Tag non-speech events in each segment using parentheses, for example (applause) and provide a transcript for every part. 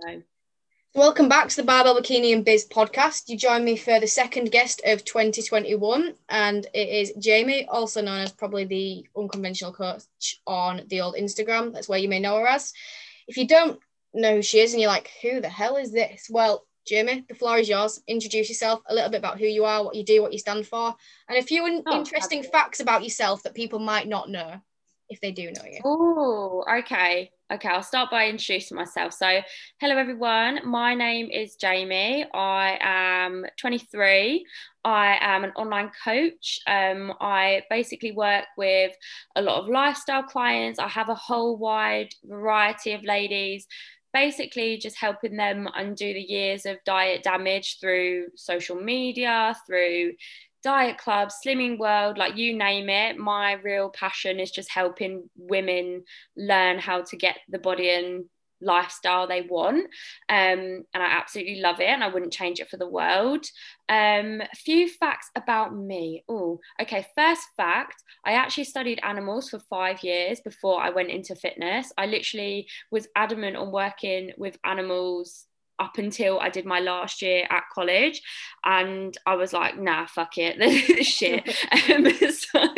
So. Welcome back to the Barbell Bikini and Biz podcast. You join me for the second guest of 2021, and it is Jamie, also known as probably the unconventional coach on the old Instagram. That's where you may know her as. If you don't know who she is and you're like, who the hell is this? Well, Jamie, the floor is yours. Introduce yourself a little bit about who you are, what you do, what you stand for, and a few oh, interesting facts about yourself that people might not know if they do know you. Oh, okay. Okay, I'll start by introducing myself. So, hello everyone. My name is Jamie. I am 23. I am an online coach. Um, I basically work with a lot of lifestyle clients. I have a whole wide variety of ladies basically just helping them undo the years of diet damage through social media, through diet club, slimming world, like you name it. My real passion is just helping women learn how to get the body and lifestyle they want um, and i absolutely love it and i wouldn't change it for the world um, a few facts about me oh okay first fact i actually studied animals for five years before i went into fitness i literally was adamant on working with animals up until I did my last year at college, and I was like, nah, fuck it, this (laughs) shit. (laughs) um, (laughs) so,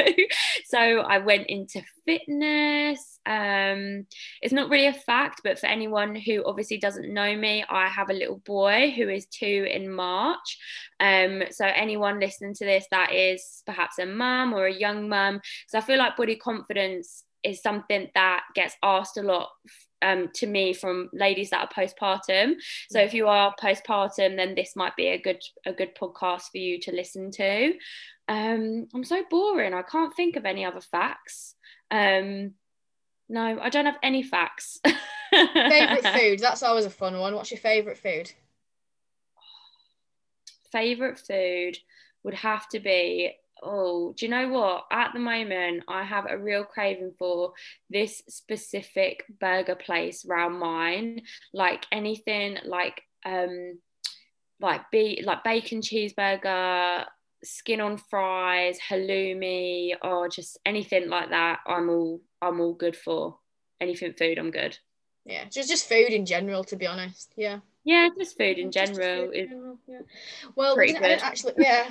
so I went into fitness. Um, it's not really a fact, but for anyone who obviously doesn't know me, I have a little boy who is two in March. Um, so anyone listening to this that is perhaps a mum or a young mum, so I feel like body confidence is something that gets asked a lot um, to me from ladies that are postpartum. So mm. if you are postpartum, then this might be a good a good podcast for you to listen to. Um, I'm so boring. I can't think of any other facts. Um, no, I don't have any facts. favorite (laughs) food? That's always a fun one. What's your favorite food? Favorite food would have to be oh, do you know what? At the moment, I have a real craving for this specific burger place around mine. Like anything like um like be like bacon cheeseburger, skin on fries, halloumi, or just anything like that. I'm all I'm all good for. Anything food, I'm good. Yeah, just just food in general, to be honest. Yeah. Yeah, just food in general. Food in general yeah. Well, actually, yeah.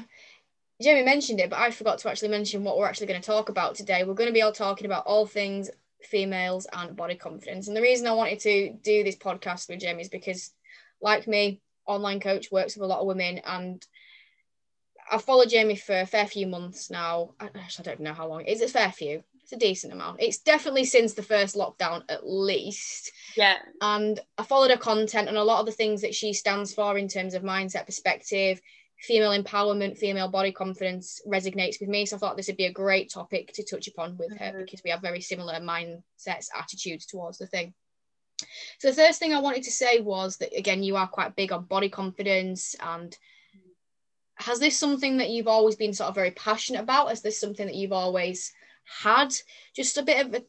Jamie mentioned it, but I forgot to actually mention what we're actually going to talk about today. We're going to be all talking about all things females and body confidence. And the reason I wanted to do this podcast with Jamie is because, like me, online coach works with a lot of women, and I've followed Jamie for a fair few months now. I, I don't know how long. Is it fair few? It's a decent amount. It's definitely since the first lockdown, at least. Yeah. And I followed her content and a lot of the things that she stands for in terms of mindset perspective, female empowerment, female body confidence resonates with me. So I thought this would be a great topic to touch upon with mm-hmm. her because we have very similar mindsets, attitudes towards the thing. So the first thing I wanted to say was that again, you are quite big on body confidence and has this something that you've always been sort of very passionate about? Is this something that you've always had? Just a bit of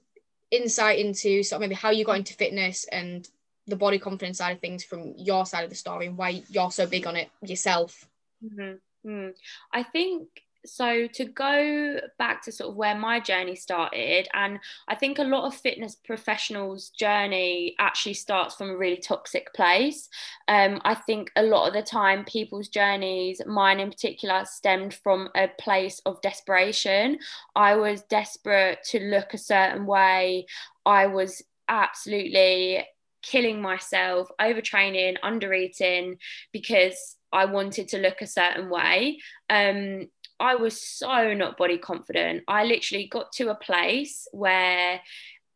insight into sort of maybe how you got into fitness and the body confidence side of things from your side of the story and why you're so big on it yourself. Mm-hmm. Mm. I think so to go back to sort of where my journey started and i think a lot of fitness professionals journey actually starts from a really toxic place um, i think a lot of the time people's journeys mine in particular stemmed from a place of desperation i was desperate to look a certain way i was absolutely killing myself overtraining undereating because I wanted to look a certain way. Um, I was so not body confident. I literally got to a place where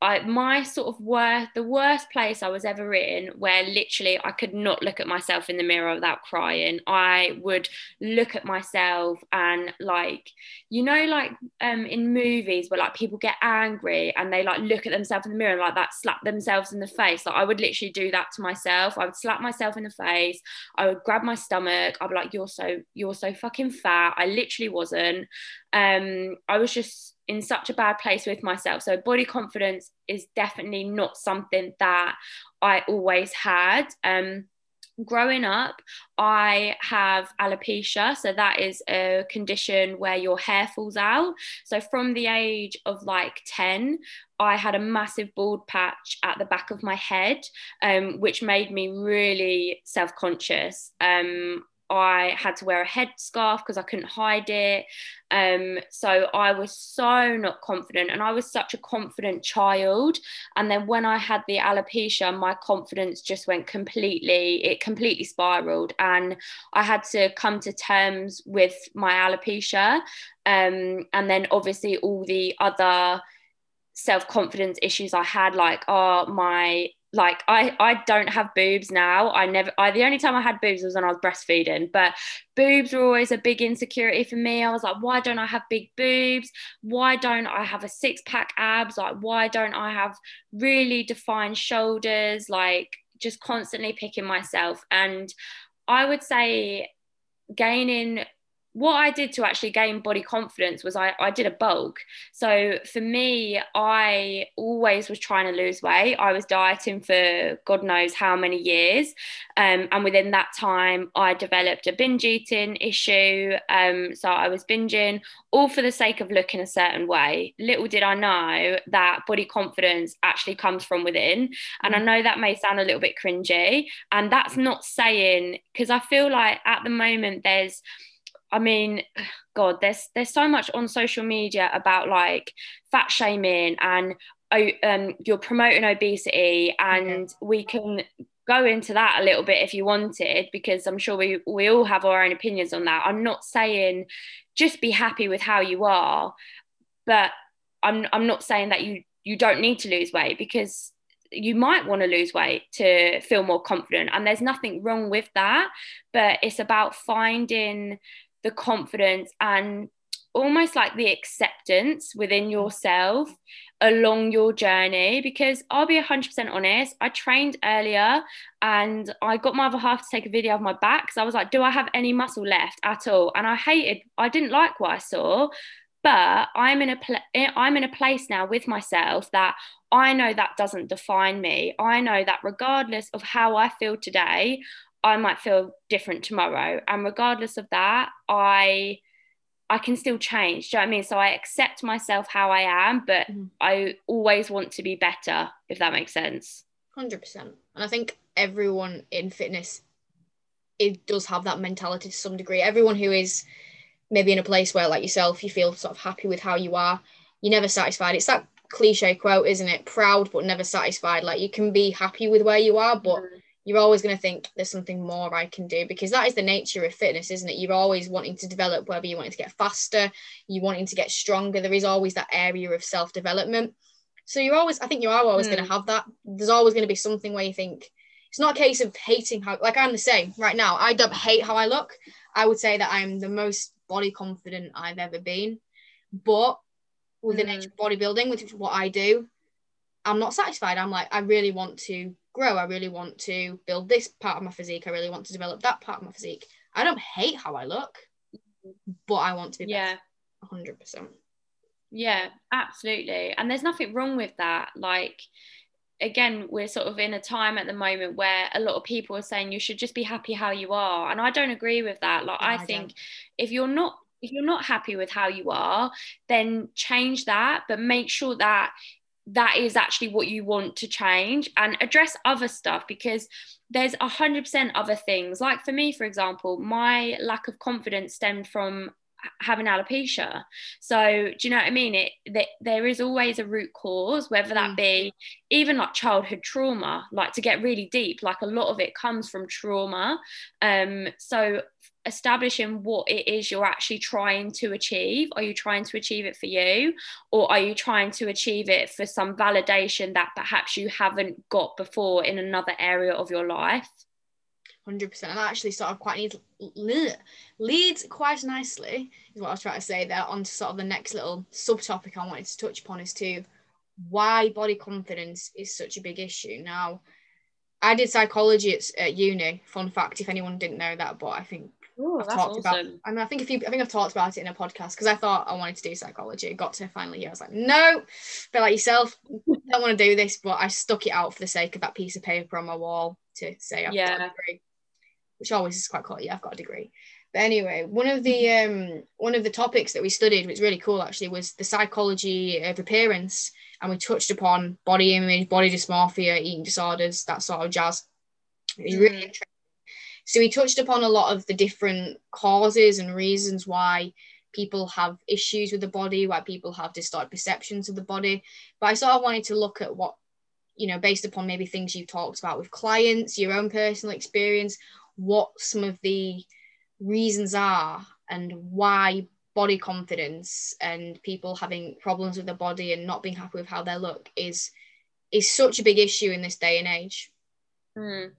I my sort of worst the worst place I was ever in where literally I could not look at myself in the mirror without crying. I would look at myself and like you know like um in movies where like people get angry and they like look at themselves in the mirror and like that slap themselves in the face. Like I would literally do that to myself. I would slap myself in the face. I would grab my stomach. I'd be like you're so you're so fucking fat. I literally wasn't. Um I was just in such a bad place with myself. So body confidence is definitely not something that I always had. Um, growing up, I have alopecia. So that is a condition where your hair falls out. So from the age of like 10, I had a massive bald patch at the back of my head, um, which made me really self conscious. Um, I had to wear a headscarf because I couldn't hide it. Um, so I was so not confident, and I was such a confident child. And then when I had the alopecia, my confidence just went completely, it completely spiraled. And I had to come to terms with my alopecia. Um, and then obviously all the other self confidence issues I had, like, oh, my like I I don't have boobs now. I never I the only time I had boobs was when I was breastfeeding, but boobs were always a big insecurity for me. I was like, why don't I have big boobs? Why don't I have a six pack abs? Like why don't I have really defined shoulders? Like just constantly picking myself and I would say gaining what I did to actually gain body confidence was I, I did a bulk. So for me, I always was trying to lose weight. I was dieting for God knows how many years. Um, and within that time, I developed a binge eating issue. Um, so I was binging all for the sake of looking a certain way. Little did I know that body confidence actually comes from within. And I mm. know that may sound a little bit cringy. And that's not saying, because I feel like at the moment there's, I mean, God, there's there's so much on social media about like fat shaming and oh, um, you're promoting obesity, and yeah. we can go into that a little bit if you wanted, because I'm sure we we all have our own opinions on that. I'm not saying just be happy with how you are, but I'm I'm not saying that you you don't need to lose weight because you might want to lose weight to feel more confident and there's nothing wrong with that but it's about finding the confidence and almost like the acceptance within yourself along your journey because I'll be 100% honest I trained earlier and I got my other half to take a video of my back because I was like do I have any muscle left at all? And I hated I didn't like what I saw but I'm in a pl- eh, I'm in a place now with myself that I know that doesn't define me. I know that regardless of how I feel today I might feel different tomorrow. And regardless of that, I I can still change. Do you know what I mean? So I accept myself how I am, but mm. I always want to be better, if that makes sense. 100%. And I think everyone in fitness it does have that mentality to some degree. Everyone who is maybe in a place where, like yourself, you feel sort of happy with how you are, you're never satisfied. It's that cliche quote, isn't it? Proud but never satisfied. Like you can be happy with where you are, but mm you're always going to think there's something more I can do because that is the nature of fitness, isn't it? You're always wanting to develop, whether you're wanting to get faster, you wanting to get stronger. There is always that area of self development. So you're always, I think you are always mm. going to have that. There's always going to be something where you think it's not a case of hating how, like I'm the same right now. I don't hate how I look. I would say that I'm the most body confident I've ever been. But within mm. bodybuilding, which is what I do, I'm not satisfied. I'm like, I really want to grow. I really want to build this part of my physique. I really want to develop that part of my physique. I don't hate how I look, but I want to be yeah. 100%. Yeah, absolutely. And there's nothing wrong with that. Like, again, we're sort of in a time at the moment where a lot of people are saying you should just be happy how you are. And I don't agree with that. Like, no, I, I think don't. if you're not if you're not happy with how you are, then change that, but make sure that that is actually what you want to change and address other stuff because there's a hundred percent other things. Like for me for example my lack of confidence stemmed from having alopecia. So do you know what i mean? It that there is always a root cause whether that mm. be even like childhood trauma like to get really deep like a lot of it comes from trauma. Um so establishing what it is you're actually trying to achieve. Are you trying to achieve it for you, or are you trying to achieve it for some validation that perhaps you haven't got before in another area of your life? 100%. And that actually sort of quite needs, leads quite nicely, is what I was trying to say there, onto sort of the next little subtopic I wanted to touch upon is to why body confidence is such a big issue. Now, I did psychology at, at uni. Fun fact, if anyone didn't know that, but I think Ooh, I've talked awesome. about. I mean, I think if you, I think I've talked about it in a podcast because I thought I wanted to do psychology. got to finally here. I was like, no, but like yourself, (laughs) don't want to do this, but I stuck it out for the sake of that piece of paper on my wall to say I've yeah. which always is quite cool. Yeah, I've got a degree. But anyway, one of the um one of the topics that we studied, which was really cool actually, was the psychology of appearance, and we touched upon body image, body dysmorphia, eating disorders, that sort of jazz. It was really mm. interesting. So we touched upon a lot of the different causes and reasons why people have issues with the body, why people have distorted perceptions of the body. But I sort of wanted to look at what, you know, based upon maybe things you've talked about with clients, your own personal experience, what some of the reasons are and why body confidence and people having problems with their body and not being happy with how they look is is such a big issue in this day and age. Mm.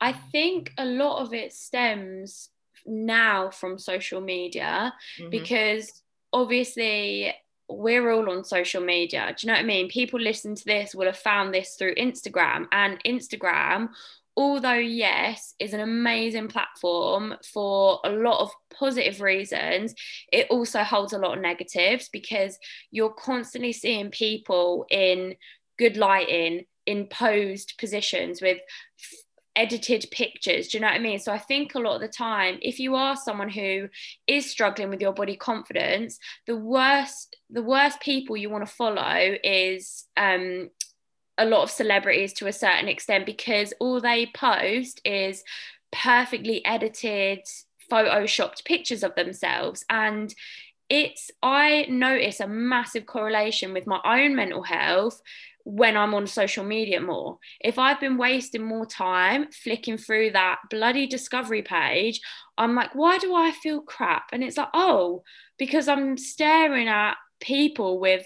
I think a lot of it stems now from social media mm-hmm. because obviously we're all on social media. Do you know what I mean? People listen to this will have found this through Instagram, and Instagram, although, yes, is an amazing platform for a lot of positive reasons, it also holds a lot of negatives because you're constantly seeing people in good lighting, in posed positions with edited pictures. Do you know what I mean? So I think a lot of the time, if you are someone who is struggling with your body confidence, the worst the worst people you want to follow is um, a lot of celebrities to a certain extent because all they post is perfectly edited, photoshopped pictures of themselves and it's I notice a massive correlation with my own mental health when I'm on social media more. If I've been wasting more time flicking through that bloody discovery page, I'm like, why do I feel crap? And it's like, oh, because I'm staring at people with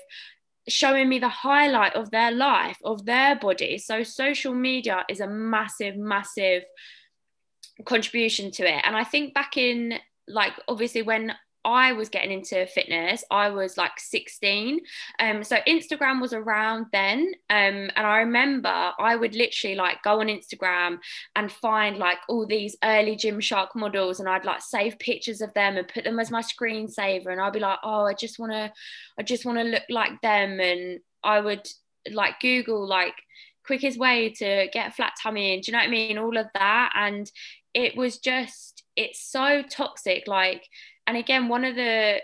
showing me the highlight of their life, of their body. So social media is a massive, massive contribution to it. And I think back in like obviously when I was getting into fitness, I was like 16. Um, so Instagram was around then. Um, and I remember I would literally like go on Instagram and find like all these early Gymshark models and I'd like save pictures of them and put them as my screensaver. And I'd be like, oh, I just wanna, I just wanna look like them. And I would like Google like quickest way to get a flat tummy in. Do you know what I mean? All of that. And it was just, it's so toxic. Like and again one of the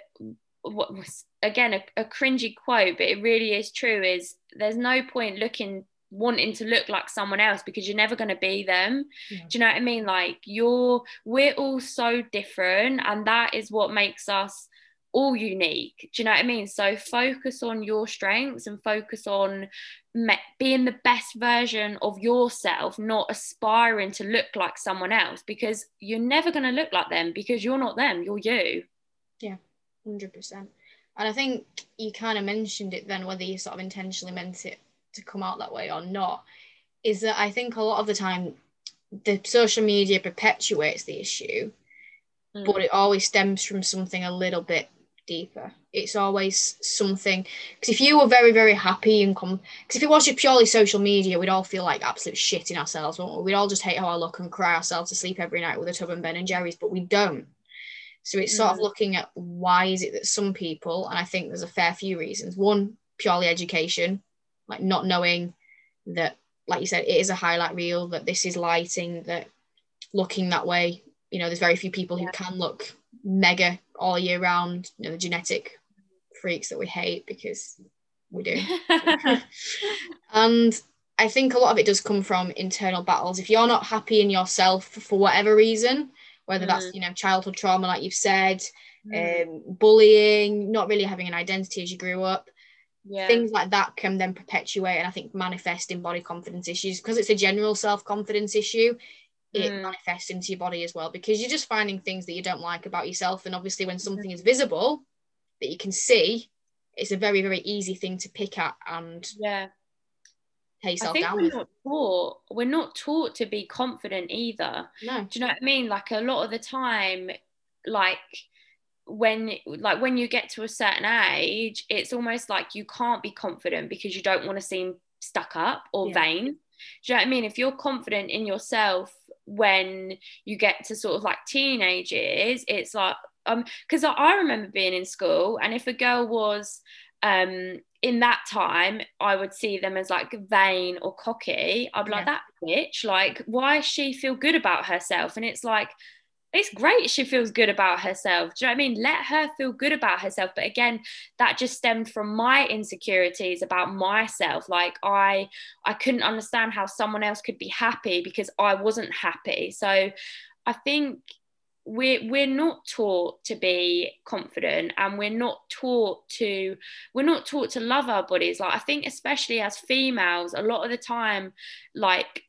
what was again a, a cringy quote but it really is true is there's no point looking wanting to look like someone else because you're never going to be them yeah. do you know what i mean like you're we're all so different and that is what makes us all unique. Do you know what i mean? So focus on your strengths and focus on me- being the best version of yourself not aspiring to look like someone else because you're never going to look like them because you're not them you're you. Yeah 100% and i think you kind of mentioned it then whether you sort of intentionally meant it to come out that way or not is that i think a lot of the time the social media perpetuates the issue mm. but it always stems from something a little bit deeper. It's always something because if you were very very happy and come because if it was just purely social media, we'd all feel like absolute shit in ourselves, won't we? We'd all just hate how I look and cry ourselves to sleep every night with a tub and Ben and Jerry's, but we don't. So it's sort of mm. looking at why is it that some people, and I think there's a fair few reasons. One, purely education, like not knowing that, like you said, it is a highlight reel, that this is lighting, that looking that way. You know, there's very few people who can look mega all year round, you know, the genetic freaks that we hate because we do. (laughs) and I think a lot of it does come from internal battles. If you're not happy in yourself for whatever reason, whether that's, mm. you know, childhood trauma, like you've said, mm. um, bullying, not really having an identity as you grew up, yeah. things like that can then perpetuate and I think manifest in body confidence issues because it's a general self confidence issue it mm. manifests into your body as well because you're just finding things that you don't like about yourself and obviously when something is visible that you can see it's a very very easy thing to pick at and yeah. I think down we're with. not taught we're not taught to be confident either. No. Do you know what I mean? Like a lot of the time like when like when you get to a certain age it's almost like you can't be confident because you don't want to seem stuck up or yeah. vain. Do you know what I mean? If you're confident in yourself when you get to sort of like teenage years, it's like um because I remember being in school and if a girl was um in that time, I would see them as like vain or cocky. I'd be yeah. like, that bitch, like, why she feel good about herself? And it's like, it's great she feels good about herself. Do you know what I mean? Let her feel good about herself. But again, that just stemmed from my insecurities about myself. Like I I couldn't understand how someone else could be happy because I wasn't happy. So I think we're we're not taught to be confident and we're not taught to we're not taught to love our bodies like i think especially as females a lot of the time like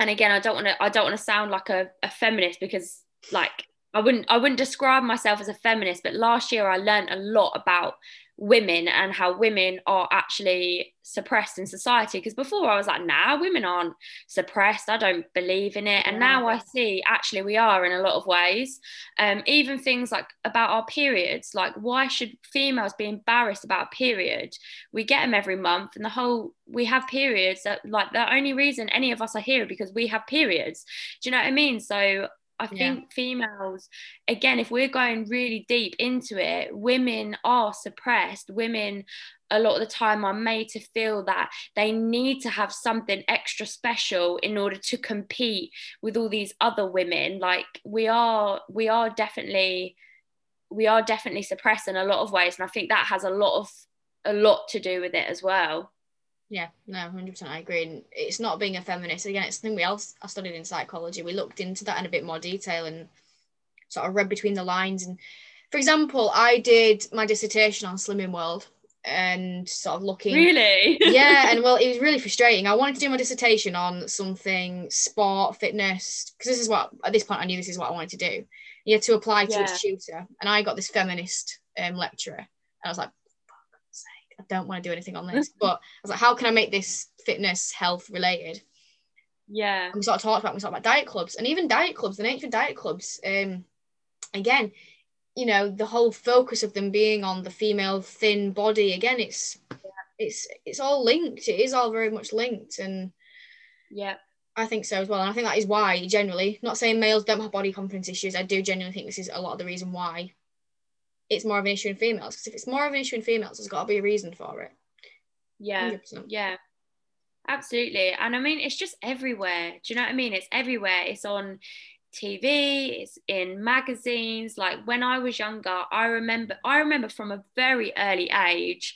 and again i don't want to i don't want to sound like a, a feminist because like I wouldn't I wouldn't describe myself as a feminist, but last year I learned a lot about women and how women are actually suppressed in society. Because before I was like, nah, women aren't suppressed. I don't believe in it. And yeah. now I see actually we are in a lot of ways. Um, even things like about our periods, like why should females be embarrassed about a period? We get them every month, and the whole we have periods that like the only reason any of us are here because we have periods. Do you know what I mean? So I think yeah. females, again, if we're going really deep into it, women are suppressed. Women, a lot of the time, are made to feel that they need to have something extra special in order to compete with all these other women. Like we are, we are definitely, we are definitely suppressed in a lot of ways, and I think that has a lot of a lot to do with it as well. Yeah, no, hundred percent. I agree. And it's not being a feminist. Again, it's something we all I studied in psychology. We looked into that in a bit more detail and sort of read between the lines. And for example, I did my dissertation on Slimming World and sort of looking. Really? (laughs) yeah, and well, it was really frustrating. I wanted to do my dissertation on something sport, fitness, because this is what at this point I knew this is what I wanted to do. You had to apply to yeah. a tutor, and I got this feminist um, lecturer, and I was like, I don't want to do anything on this. (laughs) but I was like, how can I make this fitness health related? Yeah. And we sort of talked about we talked about diet clubs and even diet clubs, the nature of diet clubs. Um, again, you know, the whole focus of them being on the female thin body. Again, it's it's it's all linked. It is all very much linked, and yeah. I think so as well. And I think that is why, generally, not saying males don't have body confidence issues. I do genuinely think this is a lot of the reason why it's more of an issue in females. Because if it's more of an issue in females, there's got to be a reason for it. Yeah. 100%. Yeah. Absolutely. And I mean, it's just everywhere. Do you know what I mean? It's everywhere. It's on TV, it's in magazines. Like when I was younger, I remember I remember from a very early age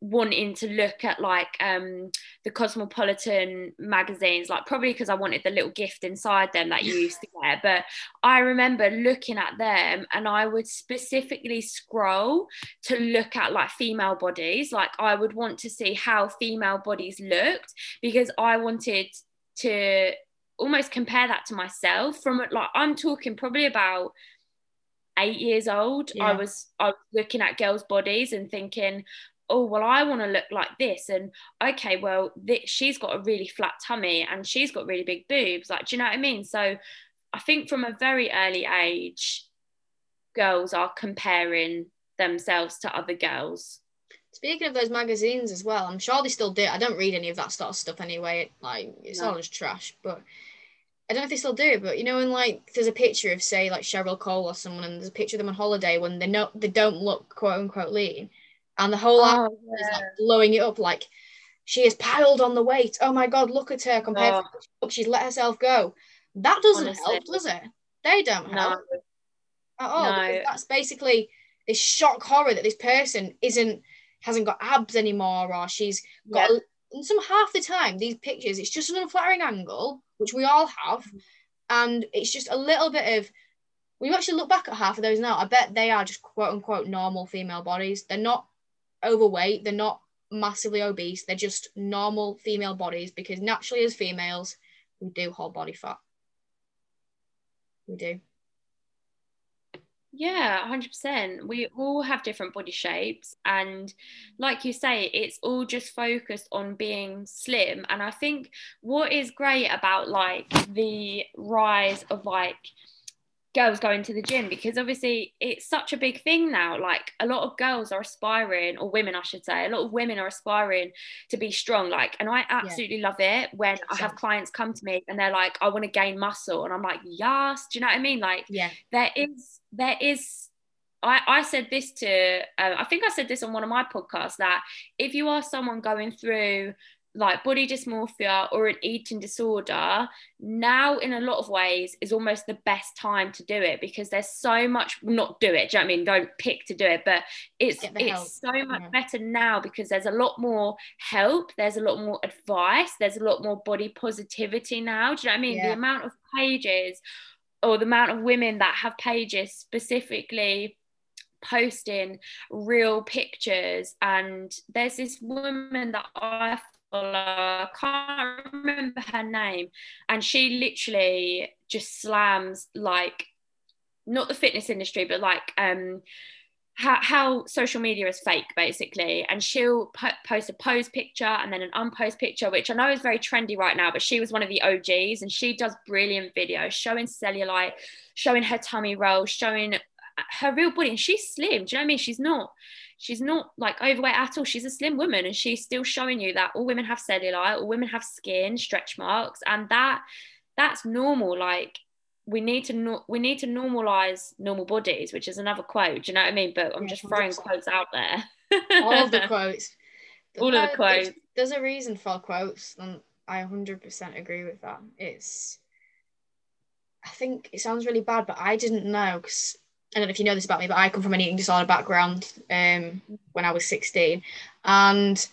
wanting to look at like um the cosmopolitan magazines like probably because i wanted the little gift inside them that you used to get but i remember looking at them and i would specifically scroll to look at like female bodies. Like i would want to see how female bodies looked because i wanted to almost compare that to myself from like i'm talking probably about eight years old. Yeah. i was i was looking at girls bodies and thinking oh well i want to look like this and okay well th- she's got a really flat tummy and she's got really big boobs like do you know what i mean so i think from a very early age girls are comparing themselves to other girls speaking of those magazines as well i'm sure they still do i don't read any of that sort of stuff anyway like it's no. all just trash but I don't know if they still do, but you know, when like there's a picture of say like Cheryl Cole or someone, and there's a picture of them on holiday when they know they don't look quote unquote lean, and the whole oh, yeah. is like blowing it up like she has piled on the weight. Oh my god, look at her compared oh. to she's let herself go. That doesn't Honestly. help, does it? They don't no. help at all. No. That's basically this shock horror that this person isn't hasn't got abs anymore or she's got yep. and some half the time these pictures it's just an unflattering angle which we all have mm. and it's just a little bit of when you actually look back at half of those now i bet they are just quote unquote normal female bodies they're not overweight, they're not massively obese, they're just normal female bodies because naturally, as females, we do hold body fat. We do. Yeah, 100%. We all have different body shapes. And like you say, it's all just focused on being slim. And I think what is great about like the rise of like, girls going to the gym because obviously it's such a big thing now. Like a lot of girls are aspiring or women I should say a lot of women are aspiring to be strong. Like and I absolutely yeah. love it when I have clients come to me and they're like I want to gain muscle and I'm like yes. Do you know what I mean? Like yeah. there is there is I, I said this to, uh, I think I said this on one of my podcasts that if you are someone going through like body dysmorphia or an eating disorder, now in a lot of ways is almost the best time to do it because there's so much not do it. Do you know what I mean? Don't pick to do it, but it's it's help. so much yeah. better now because there's a lot more help, there's a lot more advice, there's a lot more body positivity now. Do you know what I mean? Yeah. The amount of pages or the amount of women that have pages specifically posting real pictures and there's this woman that I I can't remember her name, and she literally just slams like not the fitness industry, but like um how, how social media is fake basically. And she'll po- post a pose picture and then an unpost picture which i know is very trendy right now but she was one of the og's and she does brilliant videos showing cellulite showing her tummy roll showing her real body. And she's slim do you know what i mean? She's not she's not like overweight at all. She's a slim woman and she's still showing you that all women have cellulite, all women have skin, stretch marks, and that that's normal. Like we need to no, we need to normalize normal bodies, which is another quote. Do you know what I mean? But I'm yeah, just throwing 100%. quotes out there. all of the (laughs) quotes. All of the quotes. There's a reason for quotes, and I 100% agree with that. It's I think it sounds really bad, but I didn't know because I don't know if you know this about me, but I come from an eating disorder background um, when I was 16. And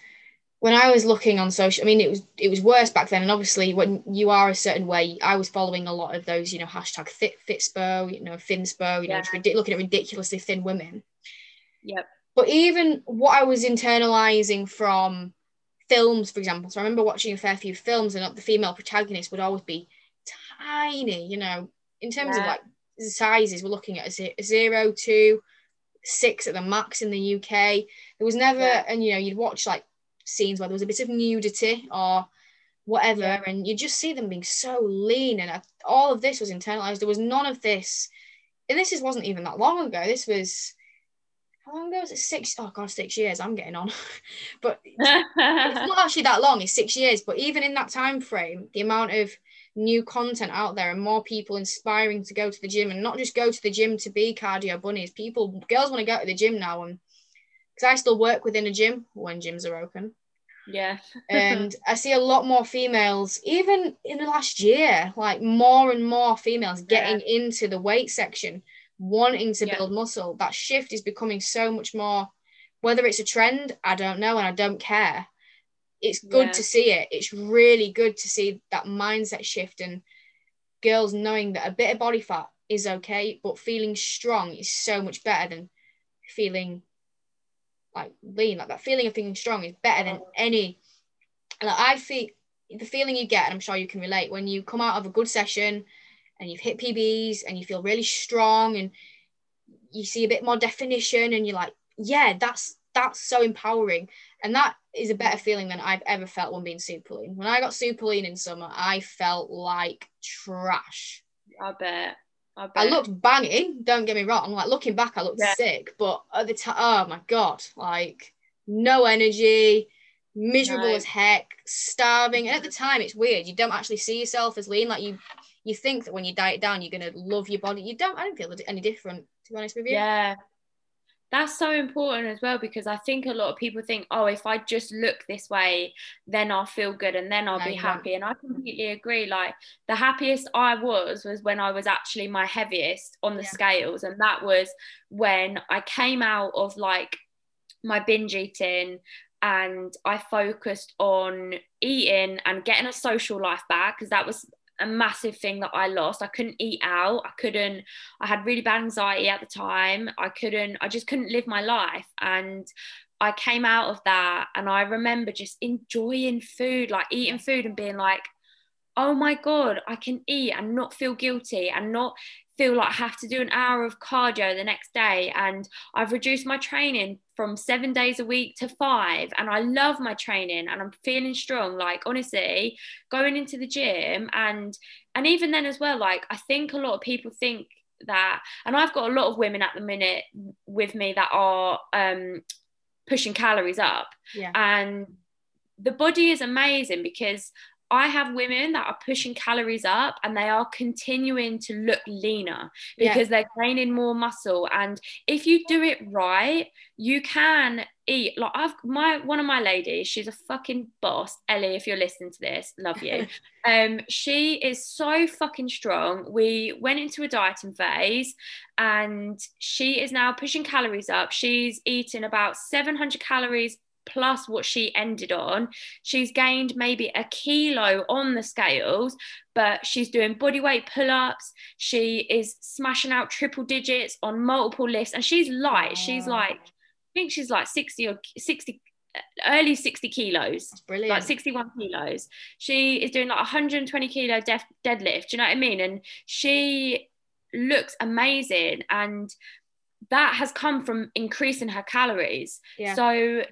when I was looking on social, I mean, it was it was worse back then. And obviously, when you are a certain way, I was following a lot of those, you know, hashtag fit fitspo, you know, thinspo, you yeah. know, looking at ridiculously thin women. Yep. But even what I was internalizing from films, for example, so I remember watching a fair few films, and the female protagonist would always be tiny, you know, in terms yeah. of like sizes we're looking at a zero to six at the max in the UK. There was never, yeah. and you know, you'd watch like scenes where there was a bit of nudity or whatever, yeah. and you just see them being so lean. And uh, all of this was internalized. There was none of this, and this is, wasn't even that long ago. This was how long ago was it? Six. Oh god, six years. I'm getting on, (laughs) but (laughs) it's not actually that long. It's six years. But even in that time frame, the amount of new content out there and more people inspiring to go to the gym and not just go to the gym to be cardio bunnies. People, girls want to go to the gym now, and because I still work within a gym when gyms are open. Yeah. (laughs) and I see a lot more females, even in the last year, like more and more females getting yeah. into the weight section, wanting to yeah. build muscle. That shift is becoming so much more. Whether it's a trend, I don't know, and I don't care it's good yeah. to see it. It's really good to see that mindset shift and girls knowing that a bit of body fat is okay, but feeling strong is so much better than feeling like lean. Like that feeling of feeling strong is better than any. Like I feel the feeling you get, and I'm sure you can relate when you come out of a good session and you've hit PBs and you feel really strong and you see a bit more definition and you're like, yeah, that's that's so empowering. And that is a better feeling than I've ever felt when being super lean. When I got super lean in summer, I felt like trash. I bet. I, bet. I looked banging, don't get me wrong. Like looking back, I looked yeah. sick, but at the time, oh my God, like no energy, miserable no. as heck, starving. And at the time, it's weird. You don't actually see yourself as lean. Like you, you think that when you diet down, you're gonna love your body. You don't. I don't feel any different, to be honest with you. Yeah, that's so important as well because I think a lot of people think, oh, if I just look this way, then I'll feel good and then I'll no, be happy. And I completely agree. Like the happiest I was was when I was actually my heaviest on the yeah. scales. And that was when I came out of like my binge eating and I focused on eating and getting a social life back because that was a massive thing that I lost. I couldn't eat out. I couldn't, I had really bad anxiety at the time. I couldn't, I just couldn't live my life. And I came out of that and I remember just enjoying food, like eating food and being like, oh my God, I can eat and not feel guilty and not feel like I have to do an hour of cardio the next day. And I've reduced my training from seven days a week to five. And I love my training and I'm feeling strong. Like honestly, going into the gym and and even then as well, like I think a lot of people think that and I've got a lot of women at the minute with me that are um pushing calories up. Yeah. And the body is amazing because I have women that are pushing calories up and they are continuing to look leaner because yeah. they're gaining more muscle. And if you do it right, you can eat like I've my one of my ladies, she's a fucking boss. Ellie, if you're listening to this, love you. (laughs) um, she is so fucking strong. We went into a dieting phase and she is now pushing calories up. She's eating about 700 calories plus what she ended on. She's gained maybe a kilo on the scales, but she's doing body weight pull ups. She is smashing out triple digits on multiple lifts, and she's light. She's like, I think she's like 60 or 60 early 60 kilos That's brilliant like 61 kilos she is doing like 120 kilo def- deadlift do you know what i mean and she looks amazing and that has come from increasing her calories yeah. so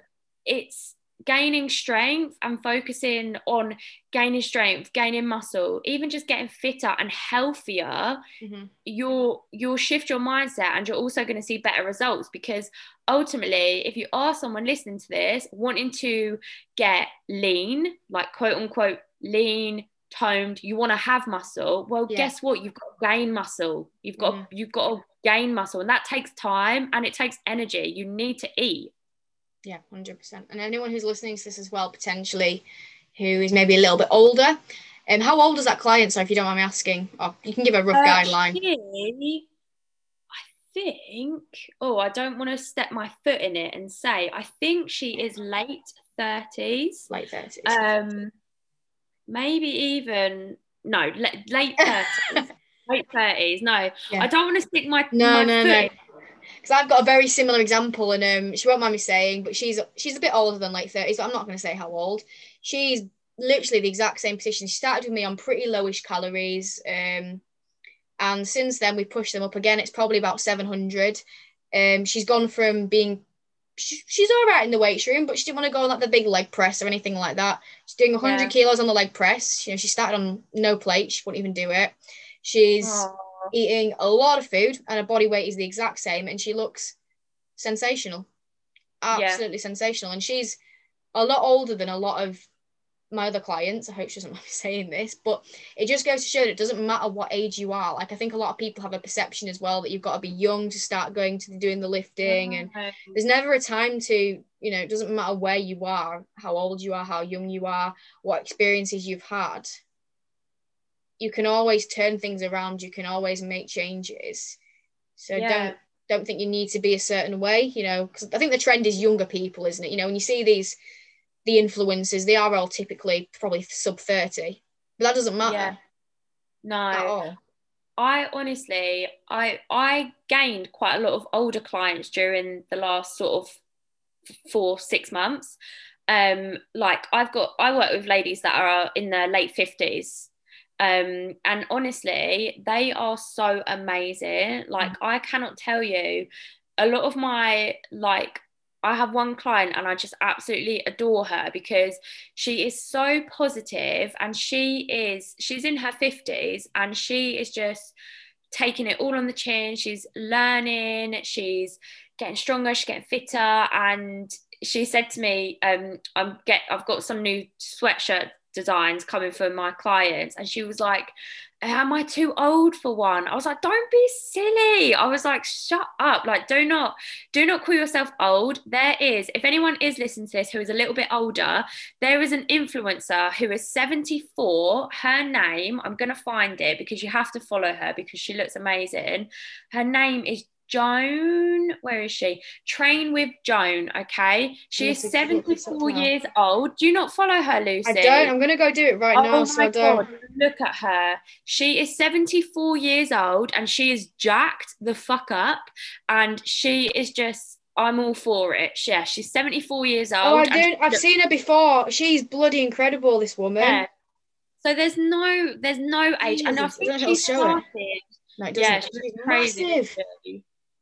it's gaining strength and focusing on gaining strength gaining muscle even just getting fitter and healthier mm-hmm. you'll you'll shift your mindset and you're also going to see better results because ultimately if you are someone listening to this wanting to get lean like quote unquote lean toned you want to have muscle well yeah. guess what you've got to gain muscle you've got mm-hmm. you've got to gain muscle and that takes time and it takes energy you need to eat yeah, 100%. And anyone who's listening to this as well, potentially, who is maybe a little bit older, um, how old is that client? So if you don't mind me asking, or you can give a rough uh, guideline. She, I think, oh, I don't want to step my foot in it and say, I think she is late 30s. Late 30s. Um, maybe even, no, late 30s. (laughs) late 30s. No, yeah. I don't want to stick my, no, my no, no because I've got a very similar example, and um, she won't mind me saying, but she's she's a bit older than like 30s, but I'm not going to say how old. She's literally the exact same position. She started with me on pretty lowish calories, um, and since then we pushed them up again. It's probably about 700. Um, she's gone from being she's all right in the weight room, but she didn't want to go on like the big leg press or anything like that. She's doing 100 yeah. kilos on the leg press. You know, she started on no plate. She wouldn't even do it. She's Aww eating a lot of food and her body weight is the exact same and she looks sensational. Absolutely yeah. sensational. And she's a lot older than a lot of my other clients. I hope she doesn't (laughs) mind me saying this but it just goes to show that it doesn't matter what age you are. Like i think a lot of people have a perception as well that you've got to be young to start going to doing the lifting and there's never a time to you know it doesn't matter where you are how old you are how young you are what experiences you've had you can always turn things around you can always make changes. So yeah. don't don't think you need to be a certain way you know because i think the trend is younger people isn't it? You know when you see these the influencers they are all typically probably sub 30 but that doesn't matter. Yeah. no. I honestly i i gained quite a lot of older clients during the last sort of four six months. Um like i've got i work with ladies that are in their late 50s um and honestly they are so amazing. Like mm. i cannot tell you a lot of my like I have one client and I just absolutely adore her because she is so positive and she is she's in her 50s and she is just taking it all on the chin. She's learning she's getting stronger she's getting fitter. And she said to me um I'm get I've got some new sweatshirt designs coming from my clients and she was like am i too old for one? I was like don't be silly. I was like shut up. Like do not do not call yourself old. There is if anyone is listening to this who is a little bit older there is an influencer who is 74 her name i'm going to find it because you have to follow her because she looks amazing. Her name is Joan, where is she? Train with Joan, okay? She is 74 years old. Do you not follow her, Lucy? I don't. I'm going to go do it right oh now. So. God, look at her. She is 74 years old and she is jacked the fuck up. And she is just, I'm all for it. Yeah, she's 74 years old. Oh, I do. I've seen her before. She's bloody incredible, this woman. Yeah. So there's no, there's no age. And I think she started. No, yeah, she's crazy. Massive.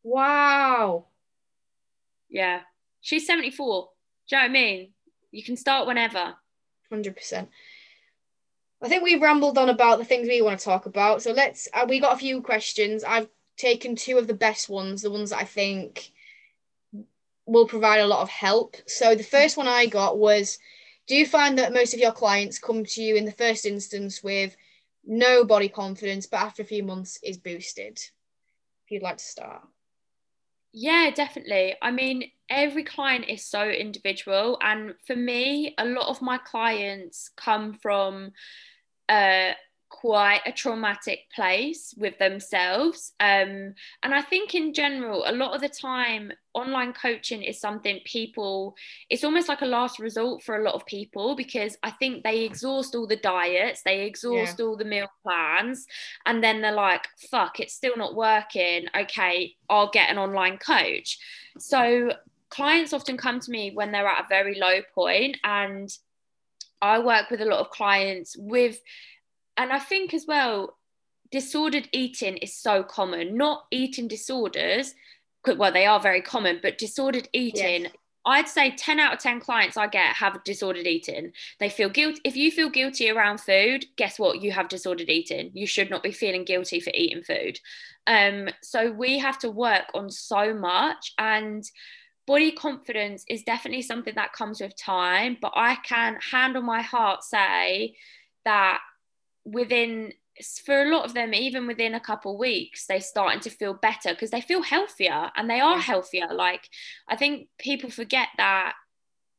Wow. Yeah. She's 74. Do you know what I mean? You can start whenever. 100%. I think we've rambled on about the things we want to talk about. So let's, uh, we got a few questions. I've taken two of the best ones, the ones that I think will provide a lot of help. So the first one I got was do you find that most of your clients come to you in the first instance with no body confidence, but after a few months is boosted? If you'd like to start. Yeah, definitely. I mean, every client is so individual. And for me, a lot of my clients come from uh, quite a traumatic place with themselves. Um, and I think in general, a lot of the time, online coaching is something people, it's almost like a last resort for a lot of people because I think they exhaust all the diets, they exhaust yeah. all the meal plans, and then they're like, fuck, it's still not working. Okay, I'll get an online coach. So clients often come to me when they're at a very low point and I work with a lot of clients with and I think as well, disordered eating is so common. Not eating disorders, well, they are very common, but disordered eating. Yes. I'd say 10 out of 10 clients I get have disordered eating. They feel guilty. If you feel guilty around food, guess what? You have disordered eating. You should not be feeling guilty for eating food. Um, so we have to work on so much. And body confidence is definitely something that comes with time. But I can hand on my heart say that within for a lot of them even within a couple weeks they're starting to feel better because they feel healthier and they are healthier. Like i think people forget that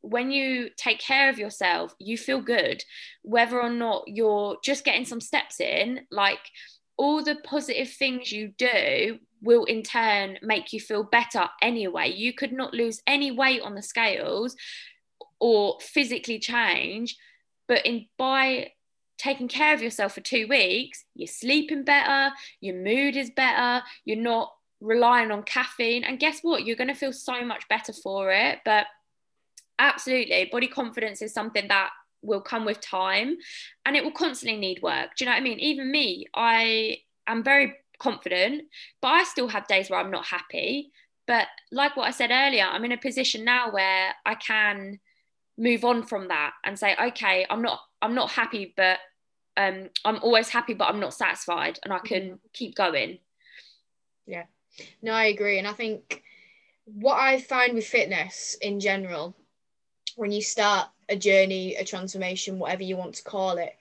when you take care of yourself you feel good. Whether or not you're just getting some steps in like all the positive things you do will in turn make you feel better anyway. You could not lose any weight on the scales or physically change but in by taking care of yourself for two weeks, you're sleeping better, your mood is better, you're not relying on caffeine. And guess what? You're going to feel so much better for it. But absolutely, body confidence is something that will come with time and it will constantly need work. Do you know what I mean? Even me, I am very confident, but I still have days where I'm not happy. But like what I said earlier, I'm in a position now where I can move on from that and say okay i'm not i'm not happy but um i'm always happy but i'm not satisfied and i can mm-hmm. keep going. Yeah. No i agree and i think what i find with fitness in general when you start a journey a transformation whatever you want to call it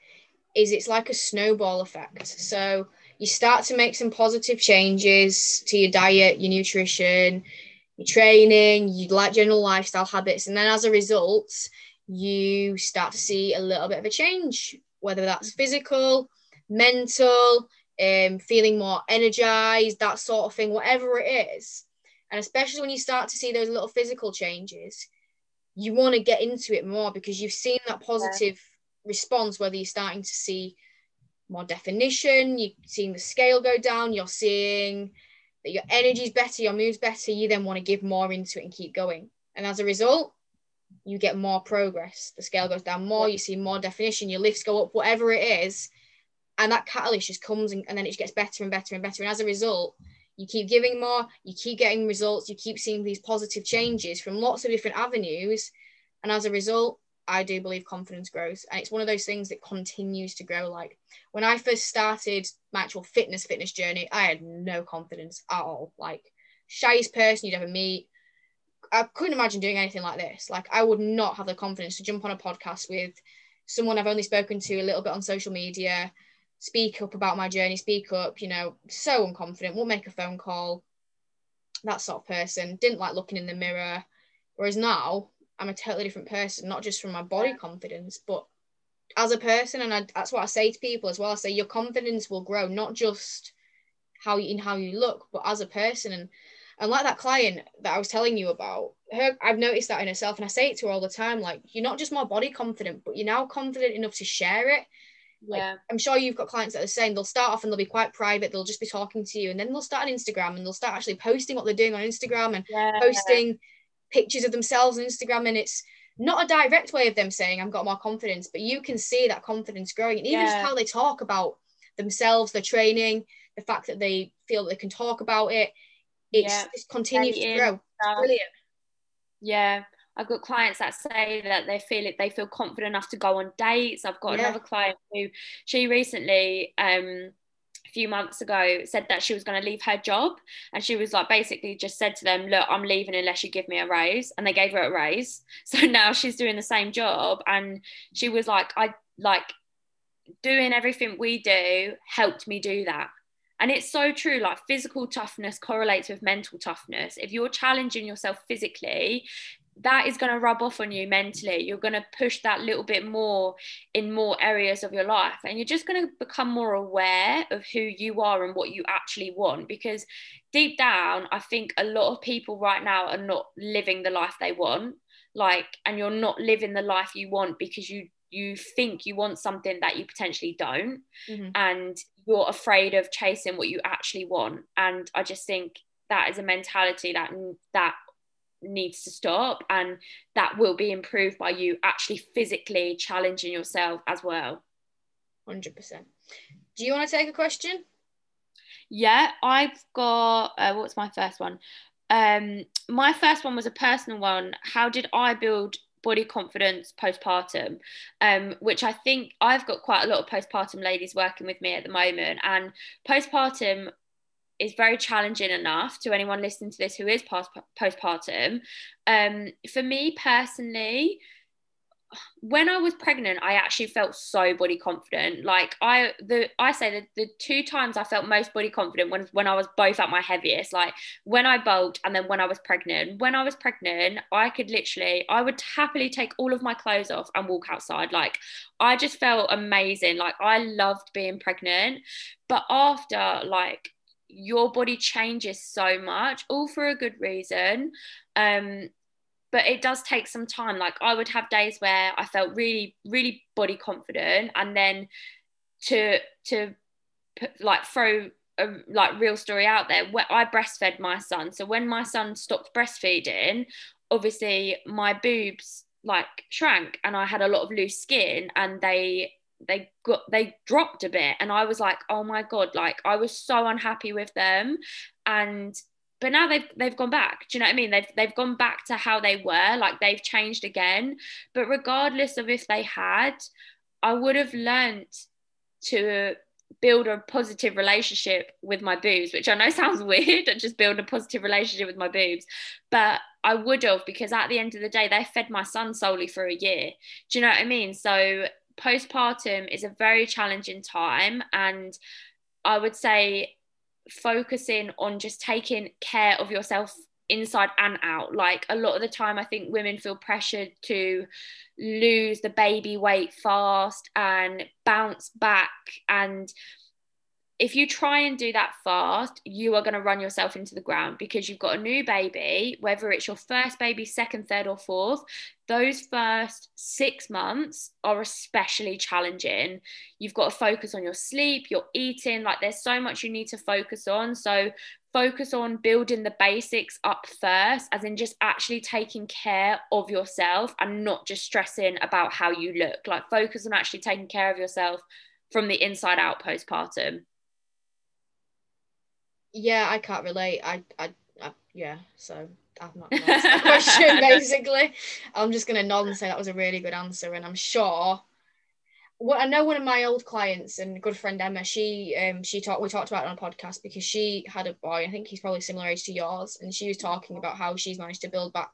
is it's like a snowball effect. So you start to make some positive changes to your diet your nutrition your training, you like general lifestyle habits, and then as a result, you start to see a little bit of a change, whether that's physical, mental, um, feeling more energized, that sort of thing, whatever it is. And especially when you start to see those little physical changes, you want to get into it more because you've seen that positive yeah. response, whether you're starting to see more definition, you're seeing the scale go down, you're seeing that your energy's better, your mood's better, you then want to give more into it and keep going. And as a result, you get more progress. The scale goes down more, you see more definition, your lifts go up, whatever it is. And that catalyst just comes and, and then it just gets better and better and better. And as a result, you keep giving more, you keep getting results, you keep seeing these positive changes from lots of different avenues. And as a result, I do believe confidence grows. And it's one of those things that continues to grow. Like when I first started my actual fitness, fitness journey, I had no confidence at all. Like shyest person you'd ever meet. I couldn't imagine doing anything like this. Like I would not have the confidence to jump on a podcast with someone I've only spoken to a little bit on social media, speak up about my journey, speak up, you know, so unconfident, won't make a phone call. That sort of person. Didn't like looking in the mirror. Whereas now I'm a totally different person, not just from my body confidence, but as a person. And I, that's what I say to people as well. I say your confidence will grow, not just how you, in how you look, but as a person. And and like that client that I was telling you about, her, I've noticed that in herself, and I say it to her all the time. Like you're not just more body confident, but you're now confident enough to share it. Like, yeah. I'm sure you've got clients that are saying they'll start off and they'll be quite private. They'll just be talking to you, and then they'll start on Instagram and they'll start actually posting what they're doing on Instagram and yeah. posting pictures of themselves on Instagram and it's not a direct way of them saying I've got more confidence, but you can see that confidence growing. And even yeah. just how they talk about themselves, their training, the fact that they feel they can talk about it, it's yeah. it continues to grow. Brilliant. Yeah. I've got clients that say that they feel it, they feel confident enough to go on dates. I've got yeah. another client who she recently um a few months ago said that she was going to leave her job and she was like basically just said to them look i'm leaving unless you give me a raise and they gave her a raise (laughs) so now she's doing the same job and she was like i like doing everything we do helped me do that and it's so true like physical toughness correlates with mental toughness if you're challenging yourself physically that is going to rub off on you mentally. You're going to push that little bit more in more areas of your life. And you're just going to become more aware of who you are and what you actually want. Because deep down, I think a lot of people right now are not living the life they want. Like, and you're not living the life you want because you you think you want something that you potentially don't mm-hmm. and you're afraid of chasing what you actually want. And i just think that is a mentality that that needs to stop and that will be improved by you actually physically challenging yourself as well. 100% do you want to take a question? Yeah i've got uh, what's my first one? Um my first one was a personal one. How did i build body confidence postpartum um, which i think i've got quite a lot of postpartum ladies working with me at the moment and postpartum is very challenging enough to anyone listening to this who is post- postpartum. Um, for me personally, when I was pregnant, I actually felt so body confident. Like I, the I say that the two times I felt most body confident when when I was both at my heaviest. Like when I bulked and then when I was pregnant. When I was pregnant, I could literally, I would happily take all of my clothes off and walk outside. Like I just felt amazing. Like I loved being pregnant. But after like your body changes so much, all for a good reason. Um, but it does take some time. Like I would have days where I felt really, really body confident, and then to to put, like throw a like real story out there. Where I breastfed my son, so when my son stopped breastfeeding, obviously my boobs like shrank, and I had a lot of loose skin, and they they got they dropped a bit and i was like oh my god like i was so unhappy with them and but now they've they've gone back. Do you know what i mean? They've they've gone back to how they were like they've changed again. But regardless of if they had i would have learned to build a positive relationship with my boobs which i know (laughs) sounds weird and just build a positive relationship with my boobs. But i would have because at the end of the day they fed my son solely for a year. Do you know what i mean? So postpartum is a very challenging time and i would say focusing on just taking care of yourself inside and out. Like a lot of the time i think women feel pressured to lose the baby weight fast and bounce back and if you try and do that fast, you are going to run yourself into the ground because you've got a new baby, whether it's your first baby, second, third, or fourth. Those first six months are especially challenging. You've got to focus on your sleep, your eating. Like, there's so much you need to focus on. So, focus on building the basics up first, as in just actually taking care of yourself and not just stressing about how you look. Like, focus on actually taking care of yourself from the inside out postpartum yeah, I can't relate. I, I, I yeah. So I've not answered the question. (laughs) basically, I'm just gonna nod and say that was a really good answer, and I'm sure. Well, I know one of my old clients and good friend Emma. She, um, she talked. We talked about it on a podcast because she had a boy. I think he's probably similar age to yours, and she was talking about how she's managed to build back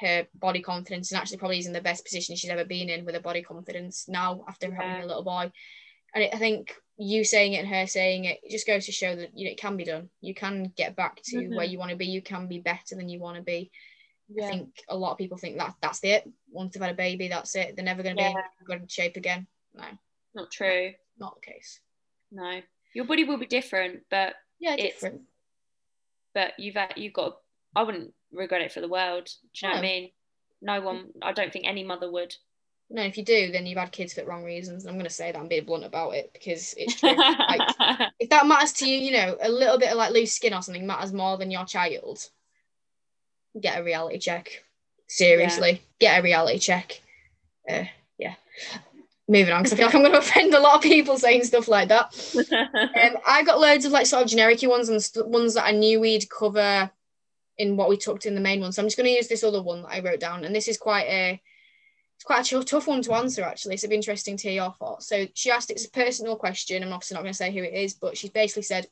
her body confidence and actually probably is in the best position she's ever been in with her body confidence now after yeah. having a little boy. And it, I think you saying it and her saying it, it just goes to show that you know it can be done. You can get back to mm-hmm. where you want to be. You can be better than you want to be. Yeah. I think a lot of people think that that's it. Once they've had a baby, that's it. They're never going to yeah. be in good shape again. No, not true. Not the case. No, your body will be different, but yeah, different. But you've you've got. I wouldn't regret it for the world. Do you know no. what I mean? No one. I don't think any mother would. No, if you do, then you've had kids for the wrong reasons. And I'm going to say that I'm being blunt about it because it's true. like, (laughs) if that matters to you, you know, a little bit of like loose skin or something matters more than your child. Get a reality check. Seriously, yeah. get a reality check. Uh, yeah. Moving on, because I feel like I'm going to offend a lot of people saying stuff like that. (laughs) um, I got loads of like sort of generic ones and st- ones that I knew we'd cover in what we talked in the main one. So I'm just going to use this other one that I wrote down, and this is quite a it's quite a tough one to answer actually. So it'd be interesting to hear your thoughts. So she asked it's a personal question. I'm obviously not going to say who it is, but she's basically said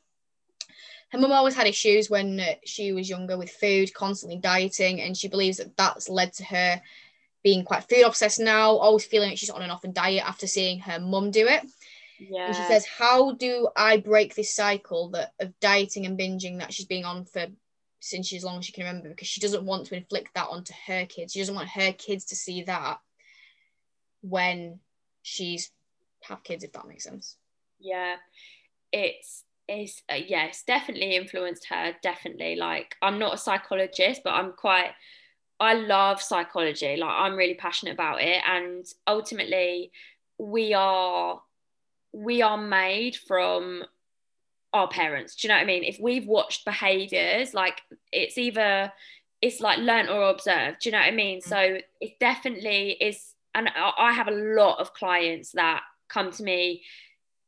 her mum always had issues when uh, she was younger with food, constantly dieting, and she believes that that's led to her being quite food obsessed now, always feeling like she's on and off a diet after seeing her mum do it. Yeah. And she says, How do I break this cycle that of dieting and binging that she's been on for since she's long as she can remember? Because she doesn't want to inflict that onto her kids. She doesn't want her kids to see that when she's have kids, if that makes sense. Yeah. It's it's uh, yeah, it's definitely influenced her. Definitely. Like I'm not a psychologist, but I'm quite I love psychology. Like I'm really passionate about it. And ultimately we are we are made from our parents. Do you know what I mean? If we've watched behaviors, like it's either it's like learned or observed. Do you know what I mean? Mm-hmm. So it definitely is. And I have a lot of clients that come to me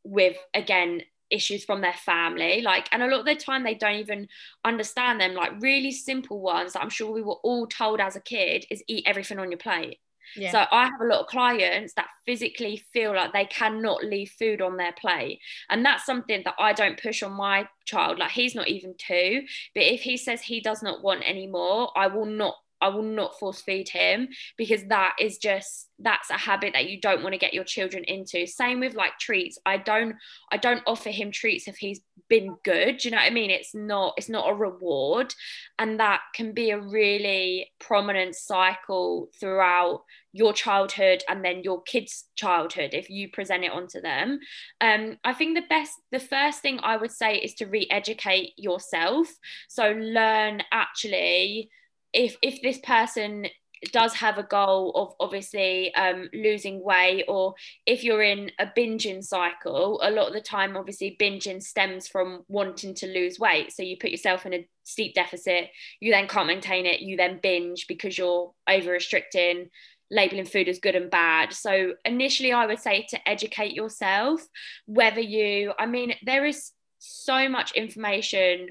with again issues from their family like and a lot of the time they don't even understand them like really simple ones that i'm sure we were all told as a kid is eat everything on your plate yeah. So I have a lot of clients that physically feel like they cannot leave food on their plate. And that's something that I don't push on my child. Like he's not even two, but if he says he does not want any more, I will not I will not force feed him because that is just that's a habit that you don't want to get your children into. Same with like treats. I don't I don't offer him treats if he's been good. Do you know what I mean? It's not it's not a reward. And that can be a really prominent cycle throughout your childhood and then your kids' childhood if you present it onto them. Um, I think the best, the first thing I would say is to re educate yourself. So learn actually if if this person does have a goal of obviously um, losing weight, or if you're in a binging cycle, a lot of the time, obviously, binging stems from wanting to lose weight. So you put yourself in a steep deficit, you then can't maintain it, you then binge because you're over restricting, labeling food as good and bad. So initially, I would say to educate yourself, whether you, I mean, there is so much information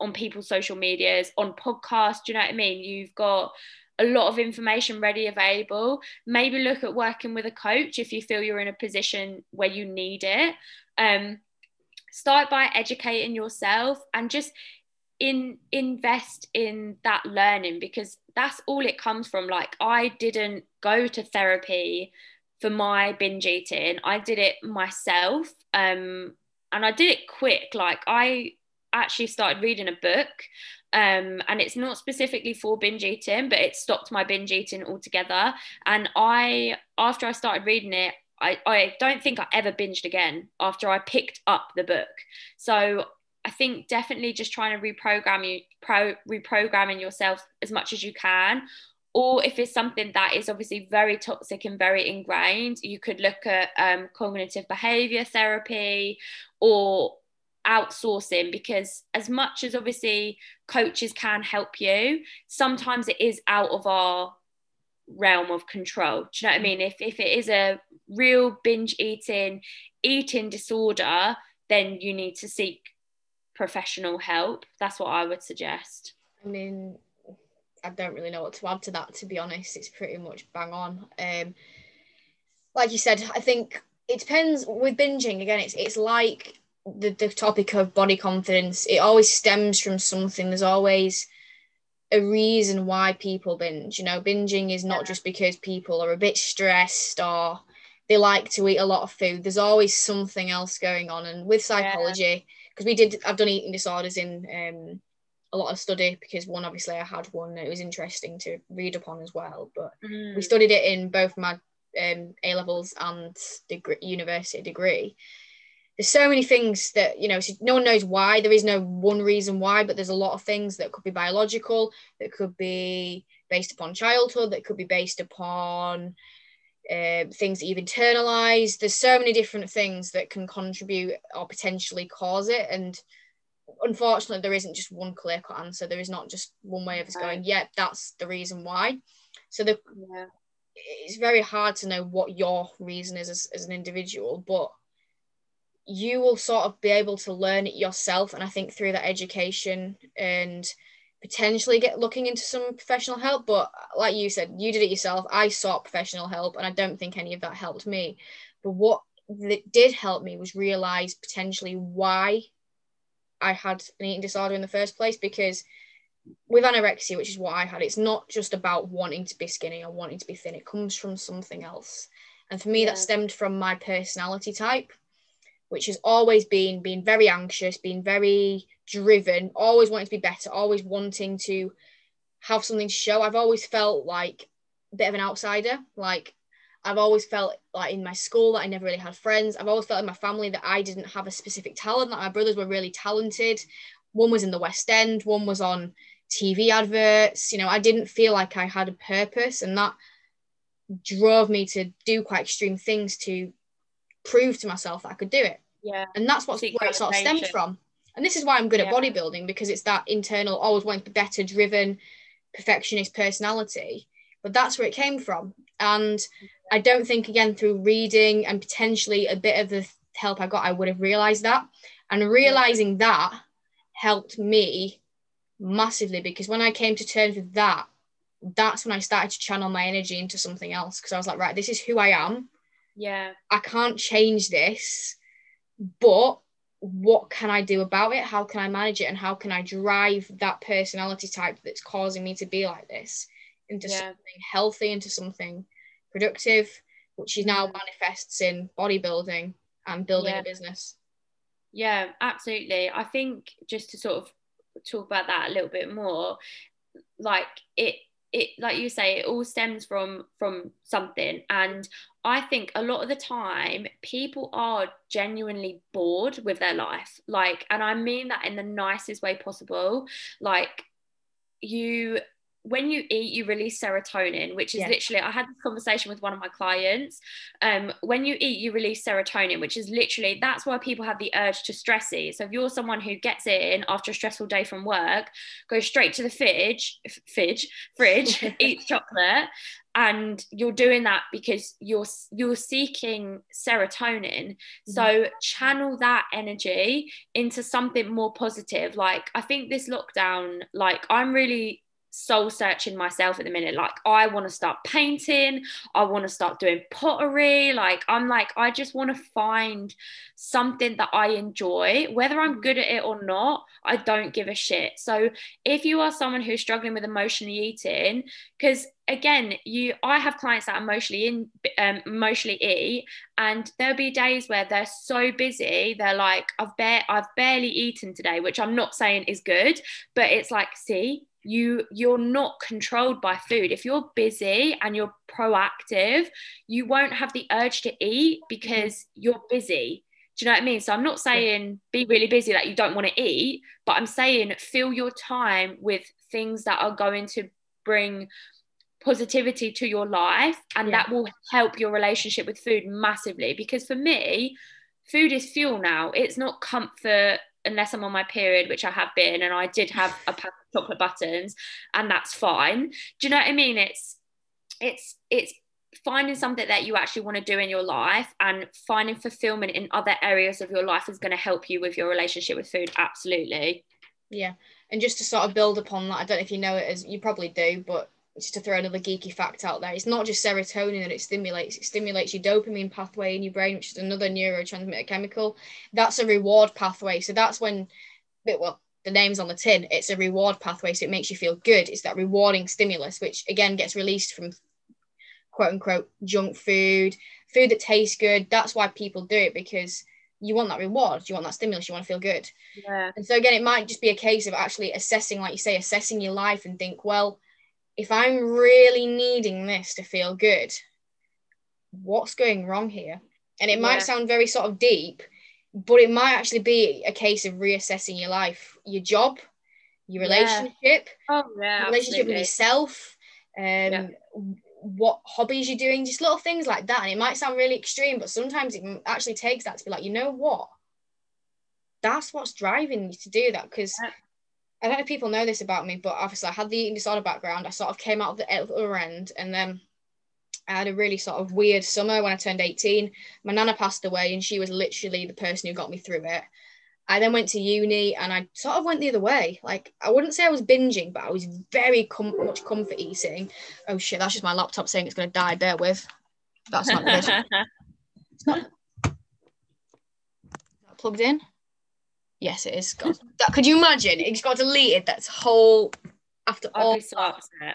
on people's social medias, on podcasts. Do you know what I mean? You've got a lot of information ready available. Maybe look at working with a coach if you feel you're in a position where you need it. Um, start by educating yourself and just in invest in that learning because that's all it comes from. Like I didn't go to therapy for my binge eating. I did it myself. Um, and I did it quick. Like I actually started reading a book um, and it's not specifically for binge eating, but it stopped my binge eating altogether. And I, after I started reading it, I, I don't think I ever binged again after I picked up the book. So I think definitely just trying to reprogram you, pro, reprogramming yourself as much as you can. Or if it's something that is obviously very toxic and very ingrained, you could look at um, cognitive behavior therapy or outsourcing because as much as obviously coaches can help you sometimes it is out of our realm of control. Do you know what i mean? If, if it is a real binge eating eating disorder then you need to seek professional help. That's what i would suggest. I mean i don't really know what to add to that to be honest. It's pretty much bang on. Um like you said i think it depends with binging. Again it's it's like the, the topic of body confidence, it always stems from something. There's always a reason why people binge. You know, binging is not just because people are a bit stressed or they like to eat a lot of food. There's always something else going on. And with psychology, because yeah. we did, I've done eating disorders in um, a lot of study because one, obviously, I had one. It was interesting to read upon as well. But mm. we studied it in both my um, A levels and degree, university degree there's so many things that you know no one knows why. There is no one reason why but there's a lot of things that could be biological that could be based upon childhood that could be based upon uh, things that you've internalized. There's so many different things that can contribute or potentially cause it. And unfortunately there isn't just one clear cut answer. There is not just one way of us going yeah that's the reason why. So the yeah. it's very hard to know what your reason is as, as an individual but you will sort of be able to learn it yourself and i think through that education and potentially get looking into some professional help. But like you said, you did it yourself. I sought professional help, and I don't think any of that helped me. But what that did help me was realize potentially why I had an eating disorder in the first place because with anorexia, which is what I had, it's not just about wanting to be skinny or wanting to be thin. It comes from something else. And for me, yeah. that stemmed from my personality type, which has always been being very anxious, being very driven, always wanting to be better, always wanting to have something to show. I've always felt like a bit of an outsider. Like I've always felt like in my school that I never really had friends. I've always felt in my family that I didn't have a specific talent, that my brothers were really talented. One was in the West End, one was on TV adverts. You know, I didn't feel like I had a purpose, and that drove me to do quite extreme things to prove to myself that I could do it. Yeah. And that's what's where it sort of stemmed from. And this is why I'm good yeah. at bodybuilding because it's that internal, oh, always wanting to be better, driven, perfectionist personality. But that's where it came from. And I don't think, again, through reading and potentially a bit of the help I got, I would have realized that. And realizing that helped me massively because when I came to terms with that, that's when I started to channel my energy into something else because I was like, right, this is who I am. Yeah. I can't change this, but what can I do about it? How can I manage it? And how can I drive that personality type that's causing me to be like this into yeah. something healthy, into something productive, which is now manifests in bodybuilding and building yeah. a business. Yeah, absolutely. I think just to sort of talk about that a little bit more, like it it like you say it all stems from from something. And i think a lot of the time people are genuinely bored with their life. Like and i mean that in the nicest way possible. Like you when you eat, you release serotonin, which is yeah. literally, I had this conversation with one of my clients. Um, when you eat, you release serotonin, which is literally, that's why people have the urge to stress eat. So if you're someone who gets in after a stressful day from work, go straight to the fridge, fridge, (laughs) fridge, (laughs) eat chocolate, and you're doing that because you're you're seeking serotonin mm-hmm. so channel that energy into something more positive like i think this lockdown like i'm really soul searching myself at the minute. Like, I want to start painting, I want to start doing pottery. Like, I'm like, I just want to find something that I enjoy, whether I'm good at it or not. I don't give a shit. So, if you are someone who's struggling with emotionally eating, because again, you, I have clients that emotionally in, um, emotionally eat, and there'll be days where they're so busy, they're like, I've bare, I've barely eaten today, which I'm not saying is good, but it's like, see, you you're not controlled by food. If you're busy and you're proactive you won't have the urge to eat because you're busy. Do you know what i mean? So i'm not saying be really busy that you don't want to eat but i'm saying fill your time with things that are going to bring positivity to your life and yeah. that will help your relationship with food massively. Because for me food is fuel now. It's not comfort unless I'm on my period, which I have been, and I did have a (laughs) chocolate buttons, and that's fine. Do you know what I mean? It's it's it's finding something that you actually want to do in your life and finding fulfillment in other areas of your life is going to help you with your relationship with food. Absolutely. Yeah. And just to sort of build upon that, I don't know if you know it as you probably do, but just to throw another geeky fact out there, it's not just serotonin that it stimulates, it stimulates your dopamine pathway in your brain, which is another neurotransmitter chemical. That's a reward pathway. So that's when, well, the name's on the tin, it's a reward pathway. So it makes you feel good. It's that rewarding stimulus, which again gets released from quote unquote junk food, food that tastes good. That's why people do it because you want that reward, you want that stimulus, you want to feel good. Yeah. And so again, it might just be a case of actually assessing, like you say, assessing your life and think, well, if I'm really needing this to feel good, what's going wrong here? And it yeah. might sound very sort of deep, but it might actually be a case of reassessing your life, your job, your relationship, yeah. Oh, yeah, relationship absolutely. with yourself, um, yeah. what hobbies you're doing, just little things like that. And it might sound really extreme, but sometimes it actually takes that to be like, you know what? That's what's driving you to do that because yeah. I don't know if people know this about me, but obviously I had the eating disorder background. I sort of came out of the other end, and then I had a really sort of weird summer when I turned 18. My nana passed away, and she was literally the person who got me through it. I then went to uni and I sort of went the other way. Like I wouldn't say I was binging, but I was very com- much comfort eating. Oh shit, that's just my laptop saying it's going to die. Bear with. That's not good. it's not plugged in. Yes, it is. God, that could you imagine? It just got deleted. That's whole after I'd all. be so upset.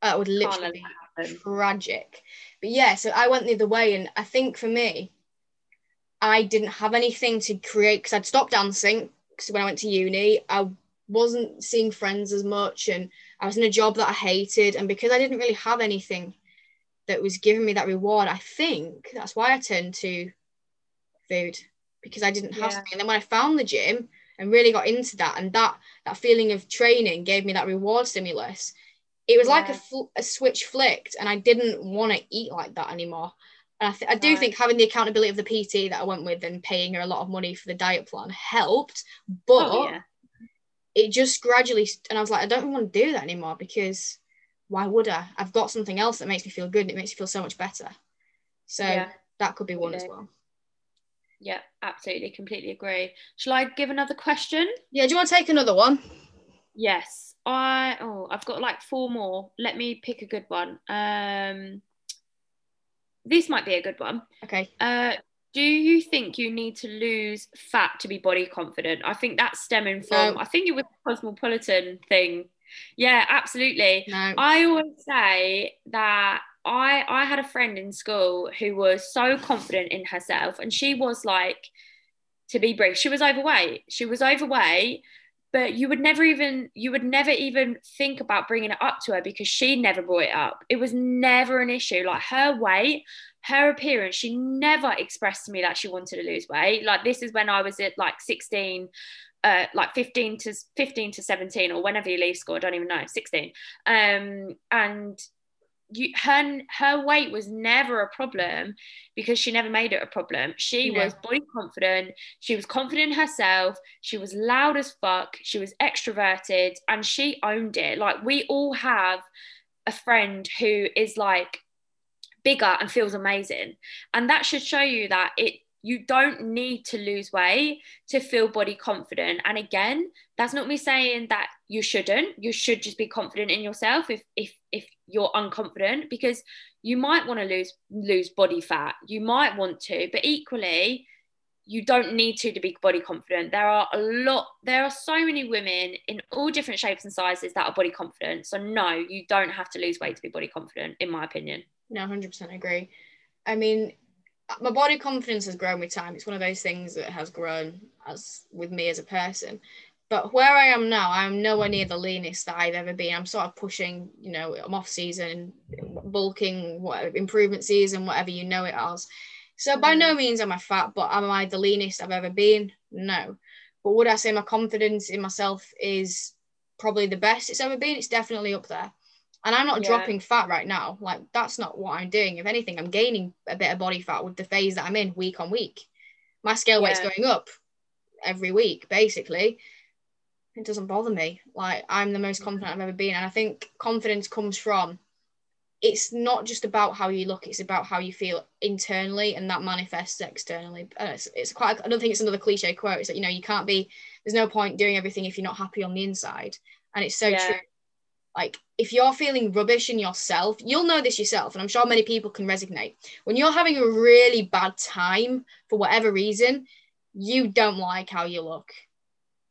That would literally let be that happen. tragic. But yeah, so I went the other way, and I think for me, I didn't have anything to create because I'd stopped dancing because when I went to uni, I wasn't seeing friends as much, and I was in a job that I hated, and because I didn't really have anything that was giving me that reward, I think that's why I turned to food because I didn't have Yeah. something. And then when I found the gym and really got into that, and that that feeling of training gave me that reward stimulus. It was like a, fl- a switch flicked, and I didn't want to eat like that anymore. And I, th- I do Right. think having the accountability of the PT that I went with and paying her a lot of money for the diet plan helped, but Oh, yeah. it just gradually, and I was like, I don't want to do that anymore because why would I? I've got something else that makes me feel good and it makes me feel so much better. So Yeah. that could be one as well. Yeah, absolutely, completely agree. Shall I give another question? Yeah, do you want to take another one? Yes. I oh, I've got like four more. Let me pick a good one. Um this might be a good one. Okay. Uh do you think you need to lose fat to be body confident? I think that's stemming from No. I think it was the cosmopolitan thing. Yeah, absolutely. No. I always say that I I had a friend in school who was so confident in herself, and she was like, to be brief, she was overweight. She was overweight, but you would never even you would never even think about bringing it up to her because she never brought it up. It was never an issue. Like her weight, her appearance, she never expressed to me that she wanted to lose weight. Like this is when I was at like 16 uh, like 15 to 15 to 17 or whenever you leave school, I don't even know, 16. Um, and you, her her weight was never a problem because she never made it a problem. She Yeah. was body confident. She was confident in herself. She was loud as fuck. She was extroverted, and she owned it. Like we all have a friend who is like bigger and feels amazing, and that should show you that it you don't need to lose weight to feel body confident. And again, that's not me saying that you shouldn't. You should just be confident in yourself if if if you're unconfident because you might want to lose lose body fat. You might want to, but equally you don't need to to be body confident. There are a lot there are so many women in all different shapes and sizes that are body confident. So no, you don't have to lose weight to be body confident in my opinion. No, 100% agree. I mean, uh, my body confidence has grown with time. It's one of those things that has grown as with me as a person. But where I am now, I'm nowhere near the leanest that I've ever been. I'm sort of pushing, you know, I'm off season, bulking, whatever, improvement season, whatever you know it as. So by no mm. means am I fat, but am I the leanest I've ever been? No. But would I say my confidence in myself is probably the best it's ever been? It's definitely up there. And I'm not Yeah. dropping fat right now. Like that's not what I'm doing. If anything, I'm gaining a bit of body fat with the phase that I'm in week on week. My scale weight's going up every week, basically. It doesn't bother me. Like I'm the most confident I've ever been. And I think confidence comes from it's not just about how you look, it's about how you feel internally and that manifests externally. And it's, it's quite I don't think it's another cliche quote. It's that you know, you can't be there's no point doing everything if you're not happy on the inside. And it's so Yeah. true like if you're feeling rubbish in yourself you'll know this yourself and i'm sure many people can resonate when you're having a really bad time for whatever reason you don't like how you look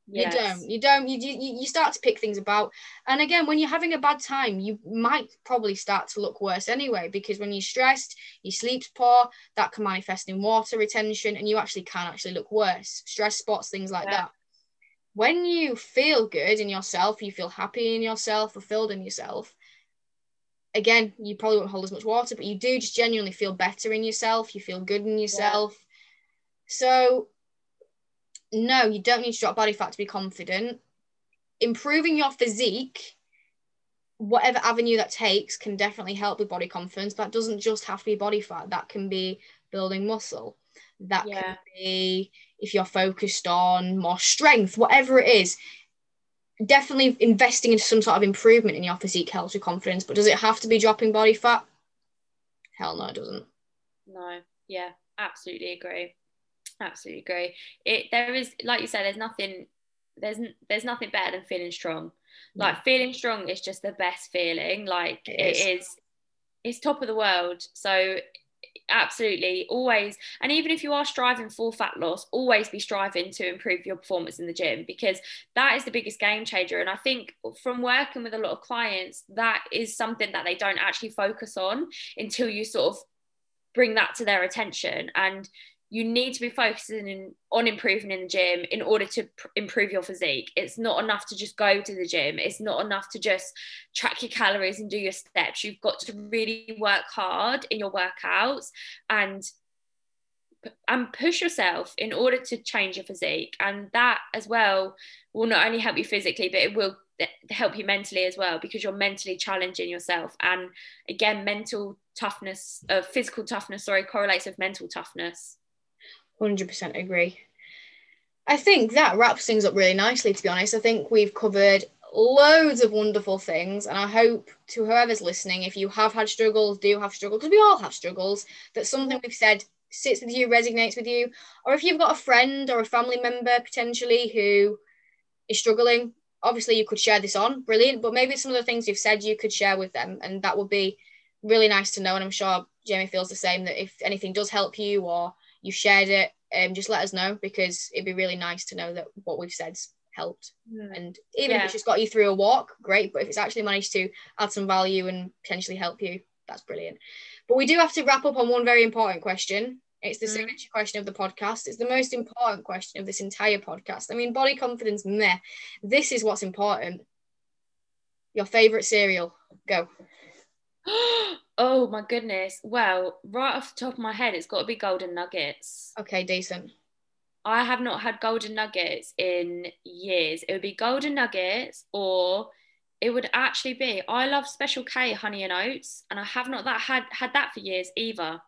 Yes. you don't. You don't. You, you you start to pick things about. And again when you're having a bad time you might probably start to look worse anyway because when you're stressed your sleep's poor that can manifest in water retention and you actually can actually look worse. Stress spots things like Yeah. that. When you feel good in yourself you feel happy in yourself fulfilled in yourself again you probably won't hold as much water but you do just genuinely feel better in yourself. You feel good in yourself. So no, you don't need to drop body fat to be confident. Improving your physique, whatever avenue that takes, can definitely help with body confidence. That doesn't just have to be body fat, that can be building muscle. That Yeah. can be if you're focused on more strength, whatever it is. Definitely investing in some sort of improvement in your physique helps with confidence, but does it have to be dropping body fat? Hell no, it doesn't. No, yeah, absolutely agree. Absolutely agree. It there is like you said, there's nothing there's there's nothing better than feeling strong. Mm. Like feeling strong is just the best feeling. Like it, it is. is it's top of the world. So absolutely always and even if you are striving for fat loss always be striving to improve your performance in the gym because that is the biggest game changer and i think from working with a lot of clients that is something that they don't actually focus on until you sort of bring that to their attention and you need to be focusing on improving in the gym in order to pr- improve your physique. It's not enough to just go to the gym. It's not enough to just track your calories and do your steps. You've got to really work hard in your workouts and and push yourself in order to change your physique. And that as well will not only help you physically, but it will help you mentally as well because you're mentally challenging yourself. And again, mental toughness, uh, physical toughness, sorry, correlates with mental toughness. 100% agree. I think that wraps things up really nicely, to be honest. I think we've covered loads of wonderful things. And I hope to whoever's listening, if you have had struggles, do have struggles, because we all have struggles, that something we've said sits with you, resonates with you. Or if you've got a friend or a family member potentially who is struggling, obviously you could share this on. Brilliant. But maybe some of the things you've said you could share with them. And that would be really nice to know. And I'm sure Jamie feels the same that if anything does help you or you shared it, um, just let us know because it'd be really nice to know that what we've said's helped. Mm. And even yeah. if it's just got you through a walk, great. But if it's actually managed to add some value and potentially help you, that's brilliant. But we do have to wrap up on one very important question. It's the mm. signature question of the podcast. It's the most important question of this entire podcast. I mean, body confidence, meh. This is what's important. Your favorite cereal. Go. (gasps) (gasps) Oh my goodness. Well, right off the top of my head, it's got to be golden nuggets. Okay, decent. I have not had golden nuggets in years. It would be golden nuggets or it would actually be I love Special K honey and oats and I have not that had had that for years either.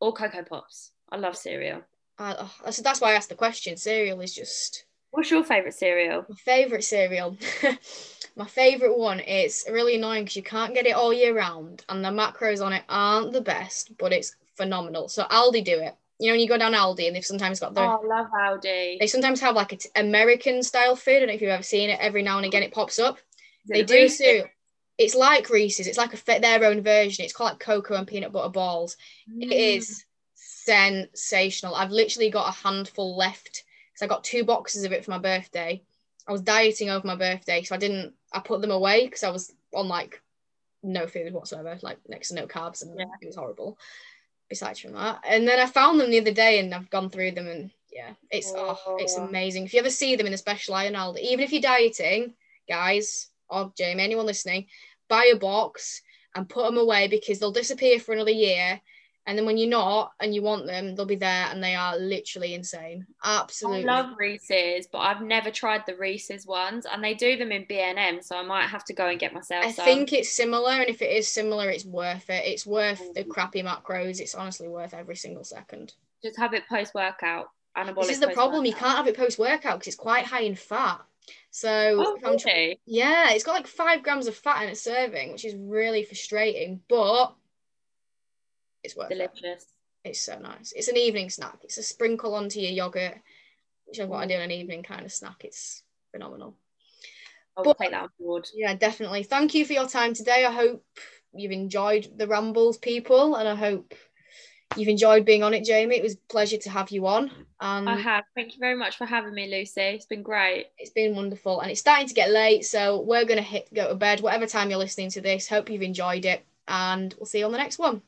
Or Cocoa Pops. I love cereal. Uh, oh, so that's why I asked the question. Cereal is just What's your favourite cereal? My favourite cereal. (laughs) my favourite one It's really annoying because you can't get it all year round and the macros on it aren't the best, but it's phenomenal. So Aldi do it. You know, when you go down Aldi and they've sometimes got the. Oh, I love Aldi. They sometimes have like an American style food. I don't know if you've ever seen it. Every now and again it pops up. They do cereal. It's like Reese's. It's like a their own version. It's called like cocoa and peanut butter balls. Mm. It is sensational. I've literally got a handful left because I got two boxes of it for my birthday. I was dieting over my birthday, so I didn't. I put them away because I was on like no food whatsoever, like next to no carbs, and yeah. it was horrible. Besides from that, and then I found them the other day, and I've gone through them, and yeah, it's oh, it's oh. amazing. If you ever see them in a special iron Aldi, even if you're dieting, guys or Jamie, anyone listening, buy a box and put them away because they'll disappear for another year and then when you're not and you want them, they'll be there and they are literally insane. Absolutely. I love Reese's, but I've never tried the Reese's ones and they do them in B&M, so I might have to go and get myself I some. think it's similar and if it is similar, it's worth it. It's worth the mm. crappy macros. It's honestly worth every single second. Just have it post workout. This is the problem. You can't have it post workout because it's quite high in fat. So oh, yeah, it's got like five grams of fat in a serving, which is really frustrating. But it's worth delicious. It. It's so nice. It's an evening snack. It's a sprinkle onto your yogurt, which is what I do an evening kind of snack. It's phenomenal. I'll but, take that on board. Yeah, definitely. Thank you for your time today. I hope you've enjoyed the rambles, people, and I hope you've enjoyed being on it, Jamie. It was a pleasure to have you on. Um, I have. Thank you very much for having me, Lucy. It's been great. It's been wonderful, and it's starting to get late, so we're gonna hit go to bed. Whatever time you're listening to this, hope you've enjoyed it, and we'll see you on the next one.